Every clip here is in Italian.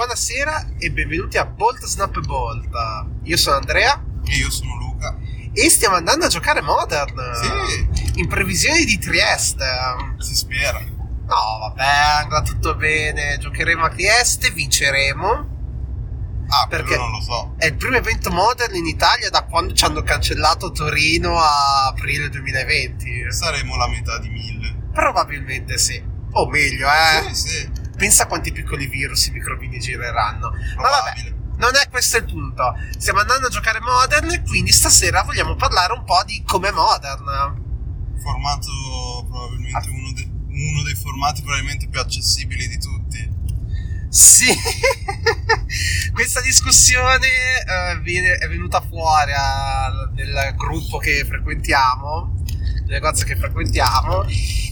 buonasera e benvenuti a Bolt Snap Bolt. Io sono Andrea. E io sono Luca. E stiamo andando a giocare Modern. Sì. In previsione di Trieste. Si spera. No, vabbè, andrà tutto bene. Giocheremo a Trieste, vinceremo. Ah, Perché- perché non lo so. È il primo evento Modern in Italia da quando ci hanno cancellato Torino a aprile 2020. Saremo la metà di mille. Probabilmente sì. O meglio, eh. Sì, sì. Pensa quanti piccoli virus i microbini gireranno. Ma vabbè, non è questo il punto. Stiamo andando a giocare Modern e quindi stasera vogliamo parlare un po' di com'è Modern. Formato probabilmente uno, de- uno dei formati probabilmente più accessibili di tutti. Sì, questa discussione eh, viene- è venuta fuori a- nel gruppo che frequentiamo, negozio che frequentiamo,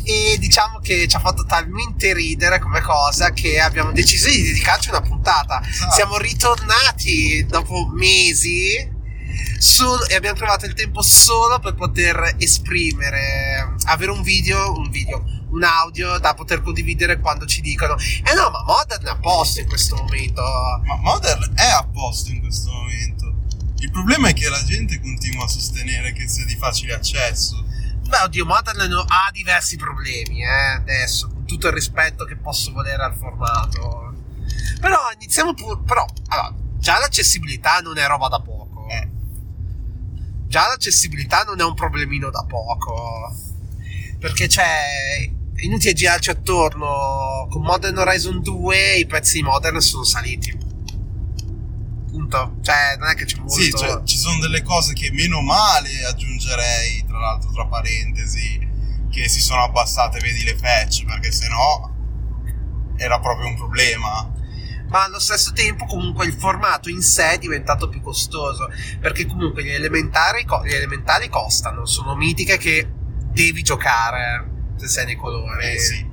e diciamo che ci ha fatto talmente ridere come cosa che abbiamo deciso di dedicarci una puntata. Esatto. Siamo ritornati dopo mesi solo- e abbiamo trovato il tempo solo per poter esprimere, avere un video, un video, un audio da poter condividere quando ci dicono eh no ma Modern è a posto in questo momento Ma Modern è a posto in questo momento. Il problema è che la gente continua a sostenere che sia di facile accesso. Beh oddio Modern ha diversi problemi eh, adesso con tutto il rispetto che posso volere al formato. Però iniziamo pure però allora, già l'accessibilità non è roba da poco. Eh. già l'accessibilità non è un problemino da poco. Perché c'è è inutile girarci attorno. Con Modern Horizon 2 i prezzi di Modern sono saliti. Punto. Cioè non è che c'è molto Sì, cioè, ci sono delle cose che meno male aggiungerei, l'altro tra parentesi, che si sono abbassate, vedi le patch, perché sennò era proprio un problema. ma allo stesso tempo comunque il formato in sé è diventato più costoso perché comunque gli elementari, gli elementari costano sono mitiche che devi giocare se sei nei colori Eh sì.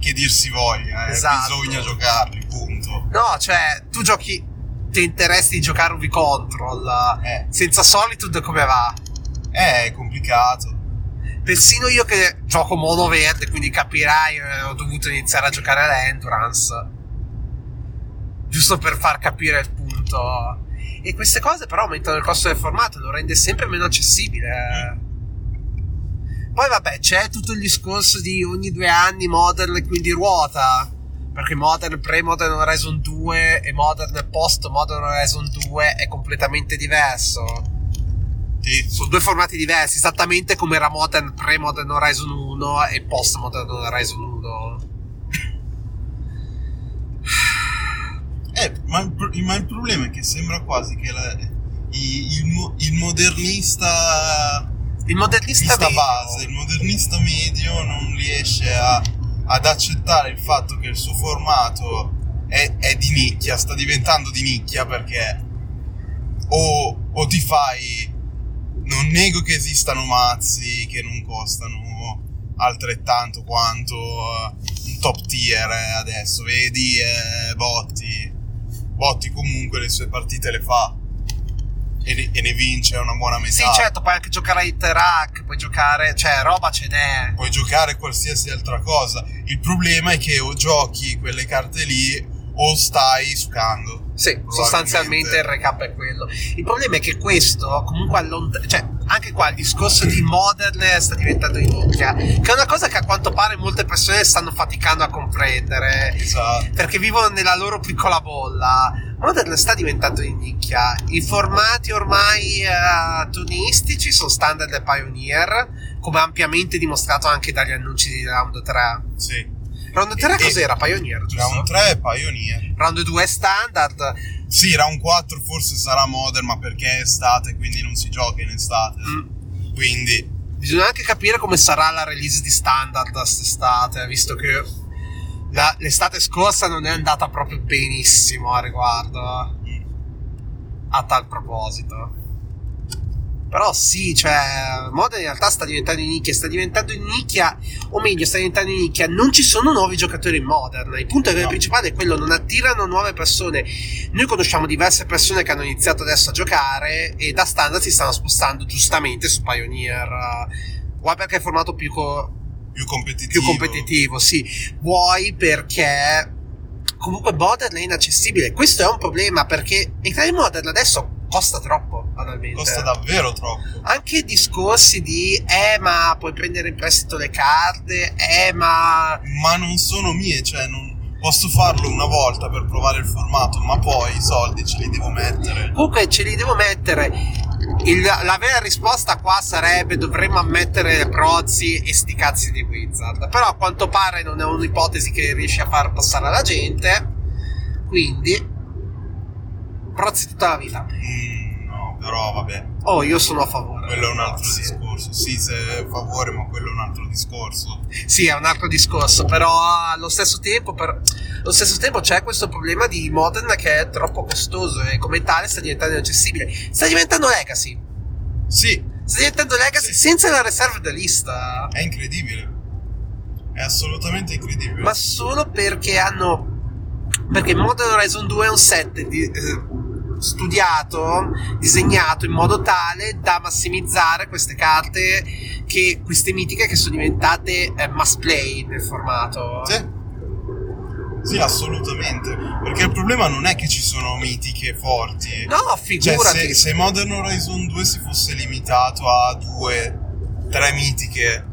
Che dir si voglia, eh, Esatto. bisogna giocarli, punto. no cioè tu giochi tenteresti di giocare un V-Control Eh, senza Solitude come va? È complicato. Persino io che gioco mono verde, quindi capirai, eh, ho dovuto iniziare a giocare all'Endurance. Giusto per far capire il punto. E queste cose però aumentano il costo del formato, lo rende sempre meno accessibile. Poi vabbè, c'è tutto il discorso di ogni due anni Modern e quindi ruota. Perché Modern pre-Modern Horizon 2 e Modern post-Modern Horizon 2 è completamente diverso Sì. sono due formati diversi, esattamente come era Modern pre-Modern Horizon 1 e post-Modern Horizon 1. Eh, ma, il, ma il problema è che sembra quasi che la- il, mo- il modernista Il modernista base, il modernista medio non riesce a- ad accettare il fatto che il suo formato è, è di nicchia, sta diventando di nicchia perché o, o ti fai... Non nego che esistano mazzi che non costano altrettanto quanto eh, un top tier eh, adesso, vedi eh, Botti. Botti comunque le sue partite le fa e ne, e ne vince una buona metà. Sì, certo, puoi anche giocare a Interac, puoi giocare, cioè, roba ce n'è. puoi giocare qualsiasi altra cosa. Il problema è che o giochi quelle carte lì o stai sucando. Sì, sostanzialmente il recap è quello. Il problema è che questo comunque allontana, cioè anche qua il discorso di modern sta diventando di nicchia, che è una cosa che a quanto pare molte persone stanno faticando a comprendere. Esatto. perché vivono nella loro piccola bolla. Modern sta diventando di nicchia. I formati ormai eh, tonistici sono standard e Pioneer, come ampiamente dimostrato anche dagli annunci di Round 3. Sì. Round 3 E- cos'era? Pioneer, giusto? Round 3 è Pioneer. Round 2 è standard. Sì, Round 4 forse sarà Modern, ma perché è estate, quindi non si gioca in estate. Mm. Quindi, Bisogna anche capire come sarà la release di standard quest'estate, visto che la- l'estate scorsa non è andata proprio benissimo a riguardo. mm, a tal proposito. Però sì, cioè, Modern in realtà sta diventando di nicchia, sta diventando di nicchia, o meglio, sta diventando di nicchia, non ci sono nuovi giocatori in Modern. Il punto No. principale è quello, non attirano nuove persone. Noi conosciamo diverse persone che hanno iniziato adesso a giocare e da standard si stanno spostando giustamente su Pioneer. Vuoi perché è formato più, co- più competitivo. più competitivo, sì. Vuoi perché comunque Modern è inaccessibile. Questo è un problema perché entrare in Modern adesso costa troppo, banalmente. Costa davvero troppo. Anche discorsi di, eh, ma puoi prendere in prestito le carte, eh, ma... Ma non sono mie, cioè non... Posso farlo una volta per provare il formato, ma poi i soldi ce li devo mettere. Comunque ce li devo mettere. Il- la vera risposta qua sarebbe dovremmo ammettere prozzi e sti cazzi di Wizard. Però a quanto pare non è un'ipotesi che riesce a far passare alla gente. Quindi, prozzi tutta la vita. Mm, no, però vabbè, Oh, io sono a favore. quello è un altro Prozzi. discorso. Sì, se è a favore, ma quello è un altro discorso. Sì, è un altro discorso, però allo stesso tempo, per- allo stesso tempo c'è questo problema di Modern che è troppo costoso e come tale sta diventando inaccessibile. Sta diventando Legacy. Sì, Sta diventando Legacy Sì. senza la reserve lista. è incredibile. È assolutamente incredibile. Ma solo perché hanno. Perché Modern Horizon 2 è un set di- eh, studiato, disegnato in modo tale da massimizzare queste carte, che, queste mitiche che sono diventate eh, must play nel formato. Sì. Sì, assolutamente. Perché il problema non è che ci sono mitiche forti. No, Cioè, figurati. se, se Modern Horizon 2 si fosse limitato a due, tre mitiche,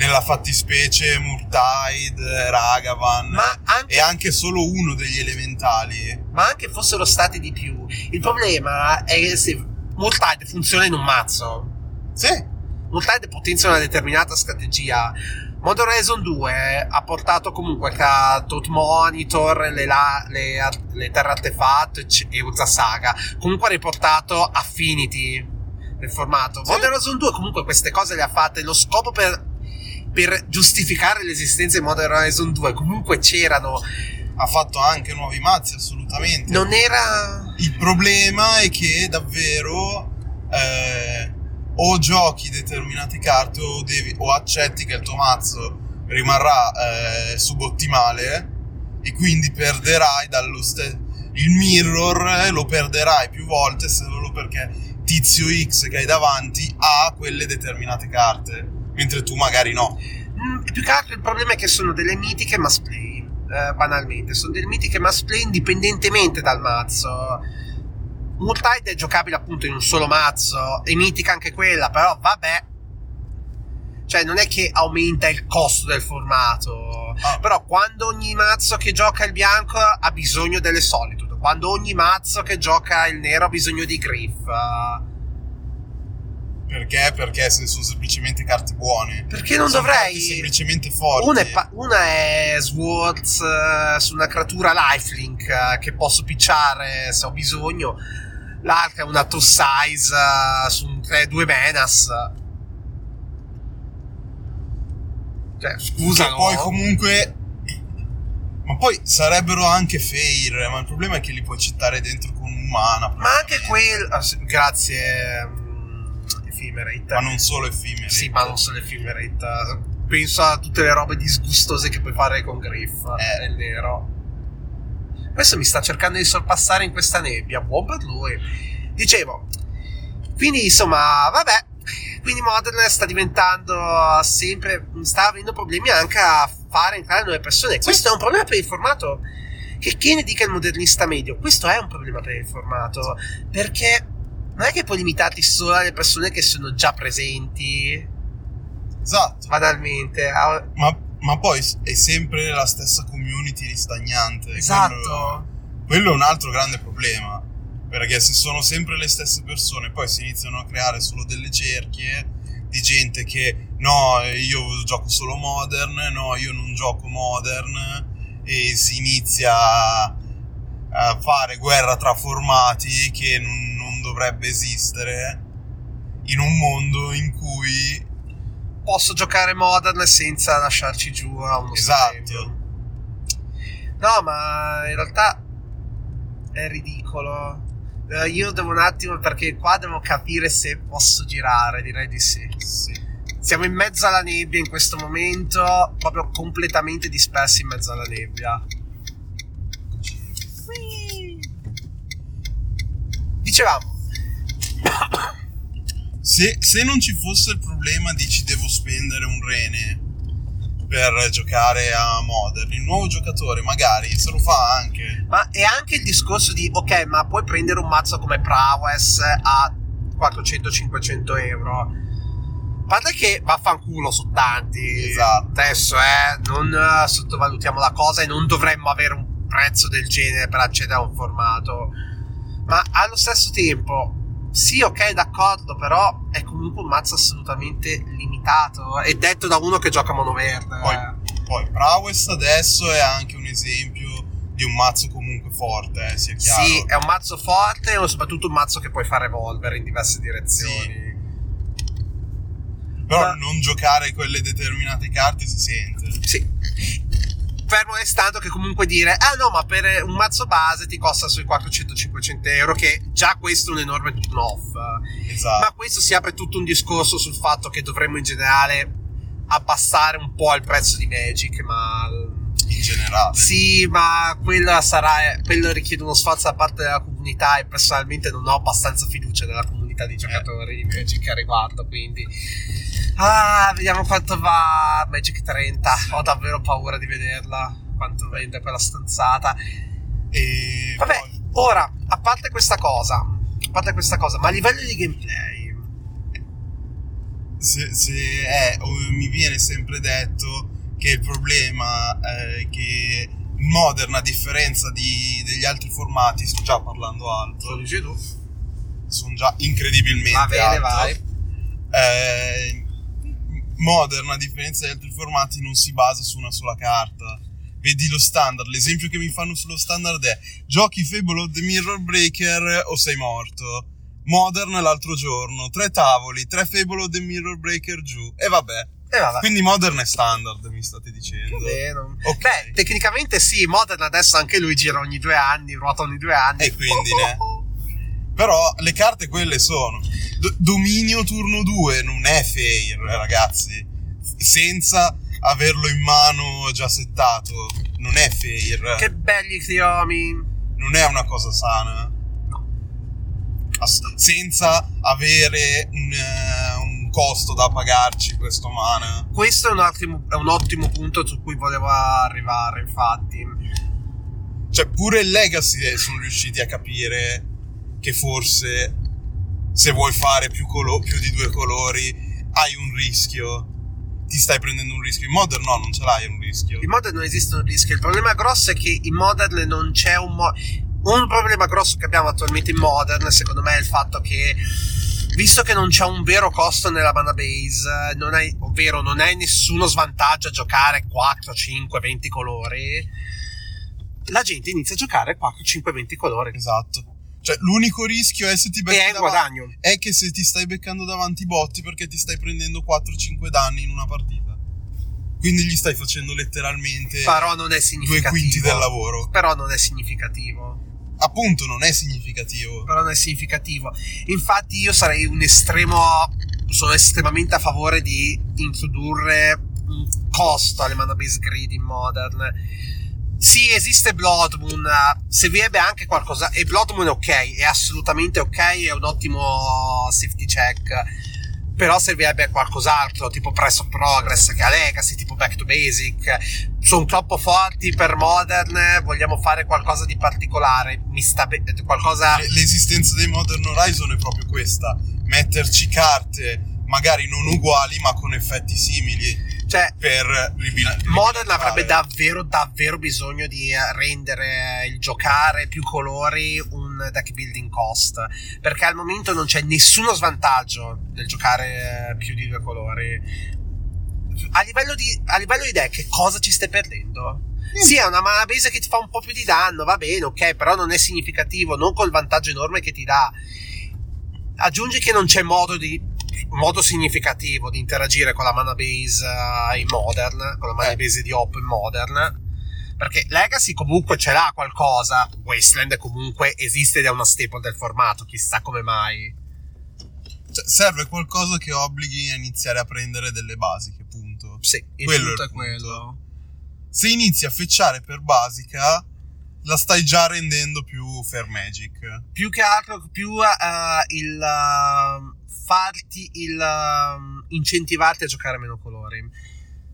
nella fattispecie Murtide, Ragavan, anche, e anche solo uno degli elementali. ma anche fossero stati di più. Il problema è che se Multide funziona in un mazzo. Sì, Multide potenzia una determinata strategia. Modern Horizon 2 ha portato comunque a Tot Monitor, le, la- le, le Terra Artefatto e Urza Saga. Comunque ha riportato Affinity nel formato. Sì. Modern Horizon 2 comunque queste cose le ha fatte. Lo scopo per, per giustificare l'esistenza di Modern Horizon 2 comunque c'erano. ha fatto anche nuovi mazzi, assolutamente. Non era... Il problema è che davvero eh, o giochi determinate carte o, devi, o accetti che il tuo mazzo rimarrà eh, subottimale e quindi perderai dallo stesso il mirror eh, lo perderai più volte solo perché tizio X che hai davanti ha quelle determinate carte mentre tu magari no Mm, più che altro il problema è che sono delle mitiche play. eh, banalmente, sono delle mitiche must play indipendentemente dal mazzo. Multide è giocabile appunto in un solo mazzo, è mitica anche quella, però vabbè. Cioè, non è che aumenta il costo del formato. Ah. Però quando ogni mazzo che gioca il bianco ha bisogno delle solitude, quando ogni mazzo che gioca il nero ha bisogno di griff. eh, perché? perché sono semplicemente carte buone perché non sono dovrei. semplicemente forti Una è, pa- una è Swords eh, su una creatura lifelink eh, che posso picciare se ho bisogno. L'altra è una two size eh, su un 3-2 menas. Cioè, scusa, no? poi comunque ma poi sarebbero anche fair ma il problema è che li puoi citare dentro con un mana Ma anche praticamente. quel. ah, sì, grazie, Ephemerate. ma non solo effimeri Sì, ma non solo Ephemerate. Penso a tutte le robe disgustose che puoi fare con Griff Eh. nel nero. Questo mi sta cercando di sorpassare in questa nebbia. Buon per lui. Dicevo. Quindi, insomma, vabbè. Quindi Modern sta diventando sempre. sta avendo problemi anche a fare entrare nuove persone. Questo è un problema per il formato. Che chi ne dica il modernista medio, questo è un problema per il formato. Perché non è che puoi limitarti solo alle persone che sono già presenti. esatto Banalmente. ma, ma poi è sempre la stessa community ristagnante Esatto. quello, quello è un altro grande problema perché se sono sempre le stesse persone poi si iniziano a creare solo delle cerchie di gente che no io gioco solo modern no io non gioco modern e si inizia a fare guerra tra formati che non dovrebbe esistere in un mondo in cui Posso giocare modern senza lasciarci giù a uno Esatto. stipendio. No, ma in realtà è ridicolo. Eh, io devo un attimo, perché qua devo capire se posso girare, direi di sì. sì, Siamo in mezzo alla nebbia in questo momento, proprio completamente dispersi in mezzo alla nebbia. Dicevamo, Se, se non ci fosse il problema di ci devo spendere un rene per giocare a Modern. Il nuovo giocatore magari se lo fa anche. Ma è anche il discorso di, ok, ma puoi prendere un mazzo come Prowess a 400-500 euro. A parte che vaffanculo su tanti. Esatto. Adesso, eh, non eh, sottovalutiamo la cosa e non dovremmo avere un prezzo del genere per accedere a un formato. Ma allo stesso tempo, sì, ok, d'accordo, però è comunque un mazzo assolutamente limitato. E detto da uno che gioca mono verde. Poi, poi Prowess adesso è anche un esempio di un mazzo comunque forte, eh, sia chiaro. Sì, è un mazzo forte e soprattutto un mazzo che puoi far evolvere in diverse direzioni. Sì. Però Ma- non giocare quelle determinate carte si sente. Sì. Fermo restando che comunque dire, ah no, ma per un mazzo base ti costa sui 400-500 euro, che già questo è un enorme turn off. Esatto. Ma questo si apre tutto un discorso sul fatto che dovremmo in generale abbassare un po' il prezzo di Magic, ma in generale. sì, ma quello sarà quello richiede uno sforzo da parte della comunità e personalmente non ho abbastanza fiducia nella comunità di giocatori di Magic a riguardo, quindi ah, vediamo quanto va Magic 30. Ho davvero paura di vederla quanto vende quella stanzata. E Vabbè, poi- ora, a parte questa cosa, a parte questa cosa, ma a livello di gameplay se, se è, mi viene sempre detto che il problema è che il Modern, a differenza di- degli altri formati, sto già parlando lo alto, dici tu? Sono già incredibilmente Va bene, alto. vai. Eh, Modern, a differenza degli altri formati, non si basa su una sola carta. Vedi lo standard, l'esempio che mi fanno sullo standard è giochi Fable of the Mirror Breaker o sei morto. Modern l'altro giorno, tre tavoli, tre Fable of the Mirror Breaker giù. E vabbè. E vabbè. Quindi Modern è standard, mi state dicendo. Più meno. Ok. Beh, tecnicamente sì, Modern adesso anche lui gira ogni due anni, ruota ogni due anni. E quindi, ne? Però le carte quelle sono. D- dominio turno 2 non è fair, ragazzi. Senza averlo in mano già settato, non è fair. Che belli criomi. Non è una cosa sana. Ass- senza avere un, eh, un costo da pagarci questo mana. Questo è un, ottimo, è un ottimo punto su cui volevo arrivare, infatti. Cioè, pure il Legacy eh, sono riusciti a capire che forse se vuoi fare più, colo- più di due colori hai un rischio. Ti stai prendendo un rischio. In Modern no, non ce l'hai un rischio. In Modern non esiste un rischio. Il problema grosso è che in Modern non c'è un mo- Un problema grosso che abbiamo attualmente in Modern, secondo me, è il fatto che. Visto che non c'è un vero costo nella mana base, non hai, ovvero non hai nessuno svantaggio a giocare 4, 5, 20 colori, la gente inizia a giocare 4, 5, 20 colori. Esatto. Cioè, l'unico rischio è se ti E becchi è in davanti- guadagno. è che se ti stai beccando davanti i botti perché ti stai prendendo 4-5 danni in una partita. Quindi gli stai facendo letteralmente Però non è due quinti del lavoro. Però non è significativo. Appunto, non è significativo. però non è significativo. Infatti, io sarei un estremo. Sono estremamente a favore di introdurre un costo alle mana base grid in modern. Sì, esiste Blood Moon, eh, servirebbe anche qualcosa. E Blood Moon è ok, è assolutamente ok, è un ottimo safety check. Però servirebbe qualcos'altro, tipo Press of Progress che ha Legacy, tipo Back to Basic. Sono troppo forti per Modern, vogliamo fare qualcosa di particolare. Mi sta be- qualcosa. L'esistenza dei Modern Horizon è proprio questa: metterci carte magari non uguali, ma con effetti simili Cioè, per Modern avrebbe davvero, davvero bisogno di rendere il giocare più colori un deck building cost. Perché al momento non c'è nessuno svantaggio del giocare più di due colori. A livello di, a livello di deck, cosa ci stai perdendo? Sì, è una mana base che ti fa un po' più di danno, va bene, ok, però non è significativo, non col vantaggio enorme che ti dà. Aggiungi che non c'è modo di modo significativo di interagire con la mana base eh, in modern, con la mana base di Op in modern. Perché Legacy comunque ce l'ha qualcosa, Wasteland comunque esiste ed è una staple del formato, chissà come mai. Cioè, serve qualcosa che obblighi a iniziare a prendere delle basiche, punto. Sì, il Quello punto è è il quello. Se inizi a fecciare per basica, la stai già rendendo più fair magic. Più che altro, più eh, il eh, farti il eh, incentivarti a giocare meno colori.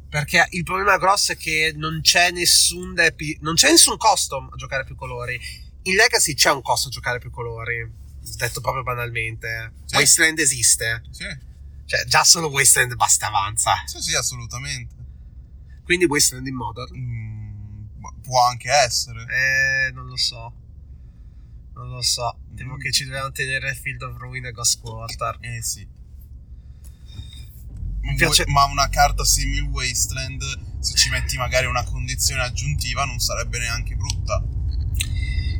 Perché il problema grosso è che non c'è nessun depi- non c'è nessun costo a giocare più colori. In Legacy c'è un costo a giocare più colori. Detto proprio banalmente. Sì. Wasteland esiste. Sì, Cioè, già solo Wasteland basta avanza. sì, sì, assolutamente. Quindi Wasteland in Modern. Mm, può anche essere. Eh, non lo so. Non lo so. Temo Mm. che ci dobbiamo tenere Field of Ruin e Ghost Quarter. Eh sì. Piace- Ma una carta simil Wasteland, se ci metti magari una condizione aggiuntiva, non sarebbe neanche brutta.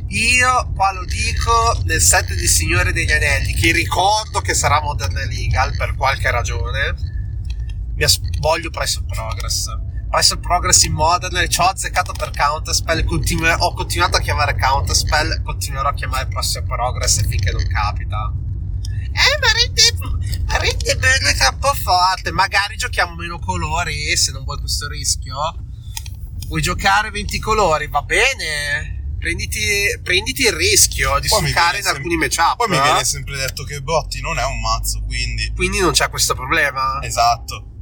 Io qua lo dico nel set di Signore degli Anelli, che ricordo che sarà Modern Legal per qualche ragione. Mi as- voglio Price of Progress. Of Progress in Modern, ci ho azzeccato per Counterspell, continu- ho continuato a chiamare Counterspell, continuerò a chiamare Price of Progress finché non capita. Eh, ma rende, ma rende bene troppo forte. Magari giochiamo meno colori se non vuoi questo rischio. Vuoi giocare 20 colori? Va bene. Prenditi, prenditi il rischio di succare in sem- alcuni matchup. Poi mi eh? viene sempre detto che Botti non è un mazzo, quindi. Quindi non c'è questo problema. Esatto.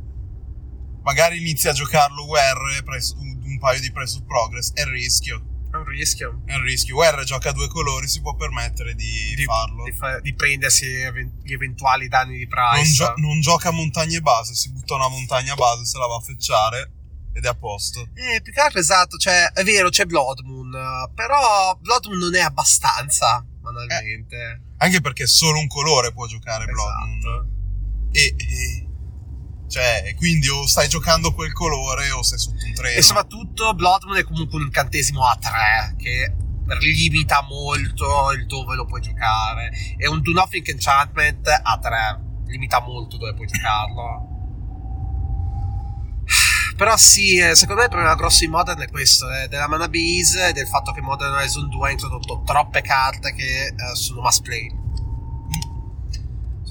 Magari inizi a giocarlo WR presso- un un paio di Press of Progress. È il rischio. È un rischio. È il rischio. WR gioca a due colori, si può permettere di, Di, farlo. di fa- di prendersi gli eventuali danni di non, price. gio- non gioca a montagne base, si butta una montagna base, se la va a fecciare ed è a posto. Eh, più che altro esatto, cioè, è vero, c'è Blood Moon, eh, però Blood Moon non è abbastanza, banalmente. Anche perché solo un colore può giocare Blood Moon. esatto. E, e- cioè, quindi o stai giocando quel colore o sei sotto un treno. E soprattutto Blood Moon è comunque un incantesimo a 3 che limita molto il dove lo puoi giocare. È un Do Nothing Enchantment a 3, limita molto dove puoi giocarlo. Però sì, eh, secondo me il problema grosso in Modern è questo, eh, della mana base e del fatto che Modern Horizon 2 ha introdotto troppe carte che eh, sono mass play.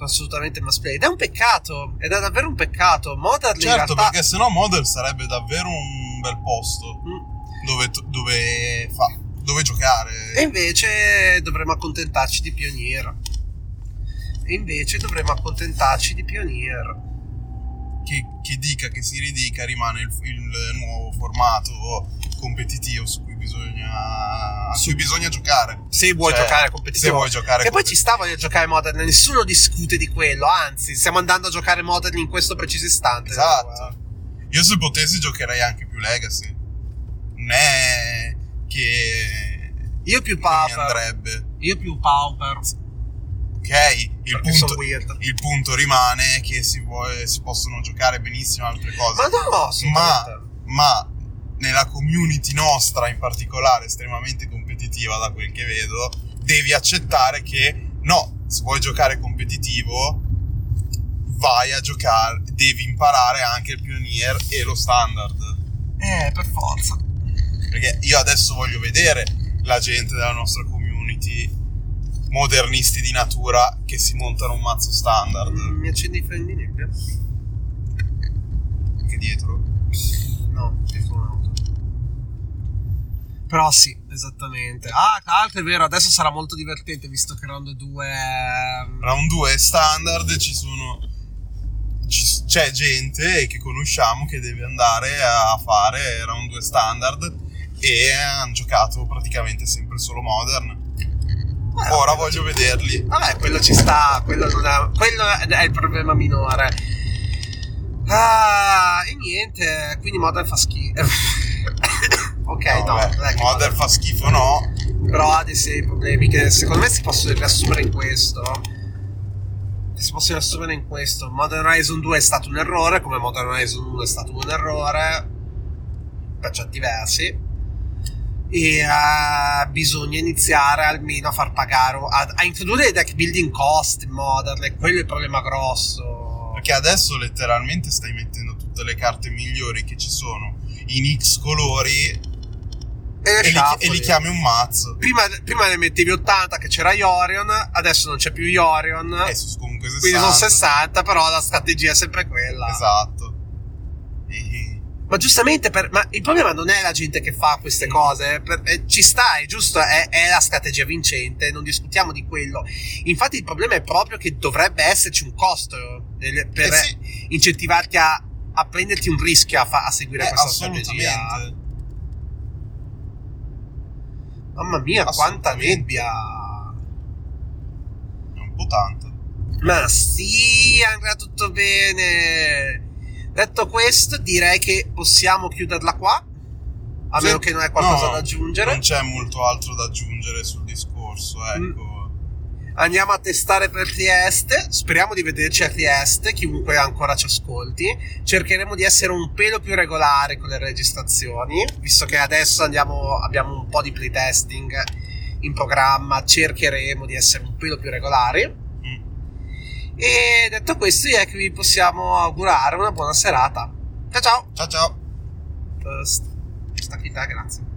Assolutamente mass play. Ed è un peccato, ed è davvero un peccato. Modern Certo, realtà... perché sennò Model sarebbe davvero un bel posto Mm. dove, dove, fa, dove giocare. E invece dovremmo accontentarci di Pionier. E invece dovremmo accontentarci di Pionier. Che, che dica, che si ridica, rimane il, il nuovo formato competitivo su cui bisogna, a cui bisogna giocare. Se vuoi Cioè, giocare Se competitivo. vuoi giocare E poi ci sta voglio giocare Modern, nessuno discute di quello, anzi, stiamo andando a giocare Modern in questo preciso istante. Esatto. Io se potessi giocherei anche più Legacy. Non è che Io più Pauper. andrebbe. Io più Pauper. Ok, il punto, il punto rimane che si, vuole- si possono giocare benissimo altre cose. Ma no, assolutamente. ma nella community nostra in particolare estremamente competitiva da quel che vedo devi accettare che no se vuoi giocare competitivo vai a giocare devi imparare anche il pionier e lo standard Eh, per forza. perché io adesso voglio vedere la gente della nostra community modernisti di natura che si montano un mazzo standard Mm, Mi accendi i freni di nebbia? anche dietro No, dietro un'auto. Però sì, esattamente. Ah, tra l'altro è vero, adesso sarà molto divertente visto che Round 2 è... Round 2 è standard, ci sono. ci- c'è gente che conosciamo che deve andare a fare Round 2 standard e hanno giocato praticamente sempre solo modern. Ora voglio vederli. Vabbè, quello ci sta, quello, non è, quello è il problema minore. Ah, e niente, quindi Modern fa schifo. ok, no, No, è che modern fa schifo, no? Però ha dei seri problemi che secondo me si possono riassumere in questo. Si possono riassumere in questo. Modern Horizon 2 è stato un errore, come Modern Horizon 1 è stato un errore. Per certi versi. E eh, bisogna iniziare almeno a far pagare, a, a introdurre i deck building cost in Modern, quello è il problema grosso. Perché adesso letteralmente stai mettendo tutte le carte migliori che ci sono in X colori E, e li, e li chiami un mazzo. Prima, prima ne mettevi 80 che c'era Iorion, adesso non c'è più Iorion. Eh, sono comunque 60. Quindi sono 60, però la strategia è sempre quella. Esatto. Ma giustamente, per- ma il problema non è la gente che fa queste cose, per- eh, ci sta, è giusto, è, è la strategia vincente, non discutiamo di quello. Infatti il problema è proprio che dovrebbe esserci un costo del- per Eh sì. incentivarti a a prenderti un rischio a, fa- a seguire Eh, questa strategia. Mamma mia, quanta nebbia! È un po' tanto. Ma sì, andrà tutto bene. Detto questo, direi che possiamo chiuderla qua. A meno che non hai qualcosa No, da aggiungere. Non c'è molto altro da aggiungere sul discorso, ecco. Andiamo a testare per Trieste. Speriamo di vederci a Trieste, chiunque ancora ci ascolti. Cercheremo di essere un pelo più regolare con le registrazioni, visto che adesso andiamo, abbiamo un po' di playtesting in programma. Cercheremo di essere un pelo più regolari. E detto questo, direi che vi possiamo augurare una buona serata. Ciao ciao! Ciao ciao. St- Stacchità, grazie.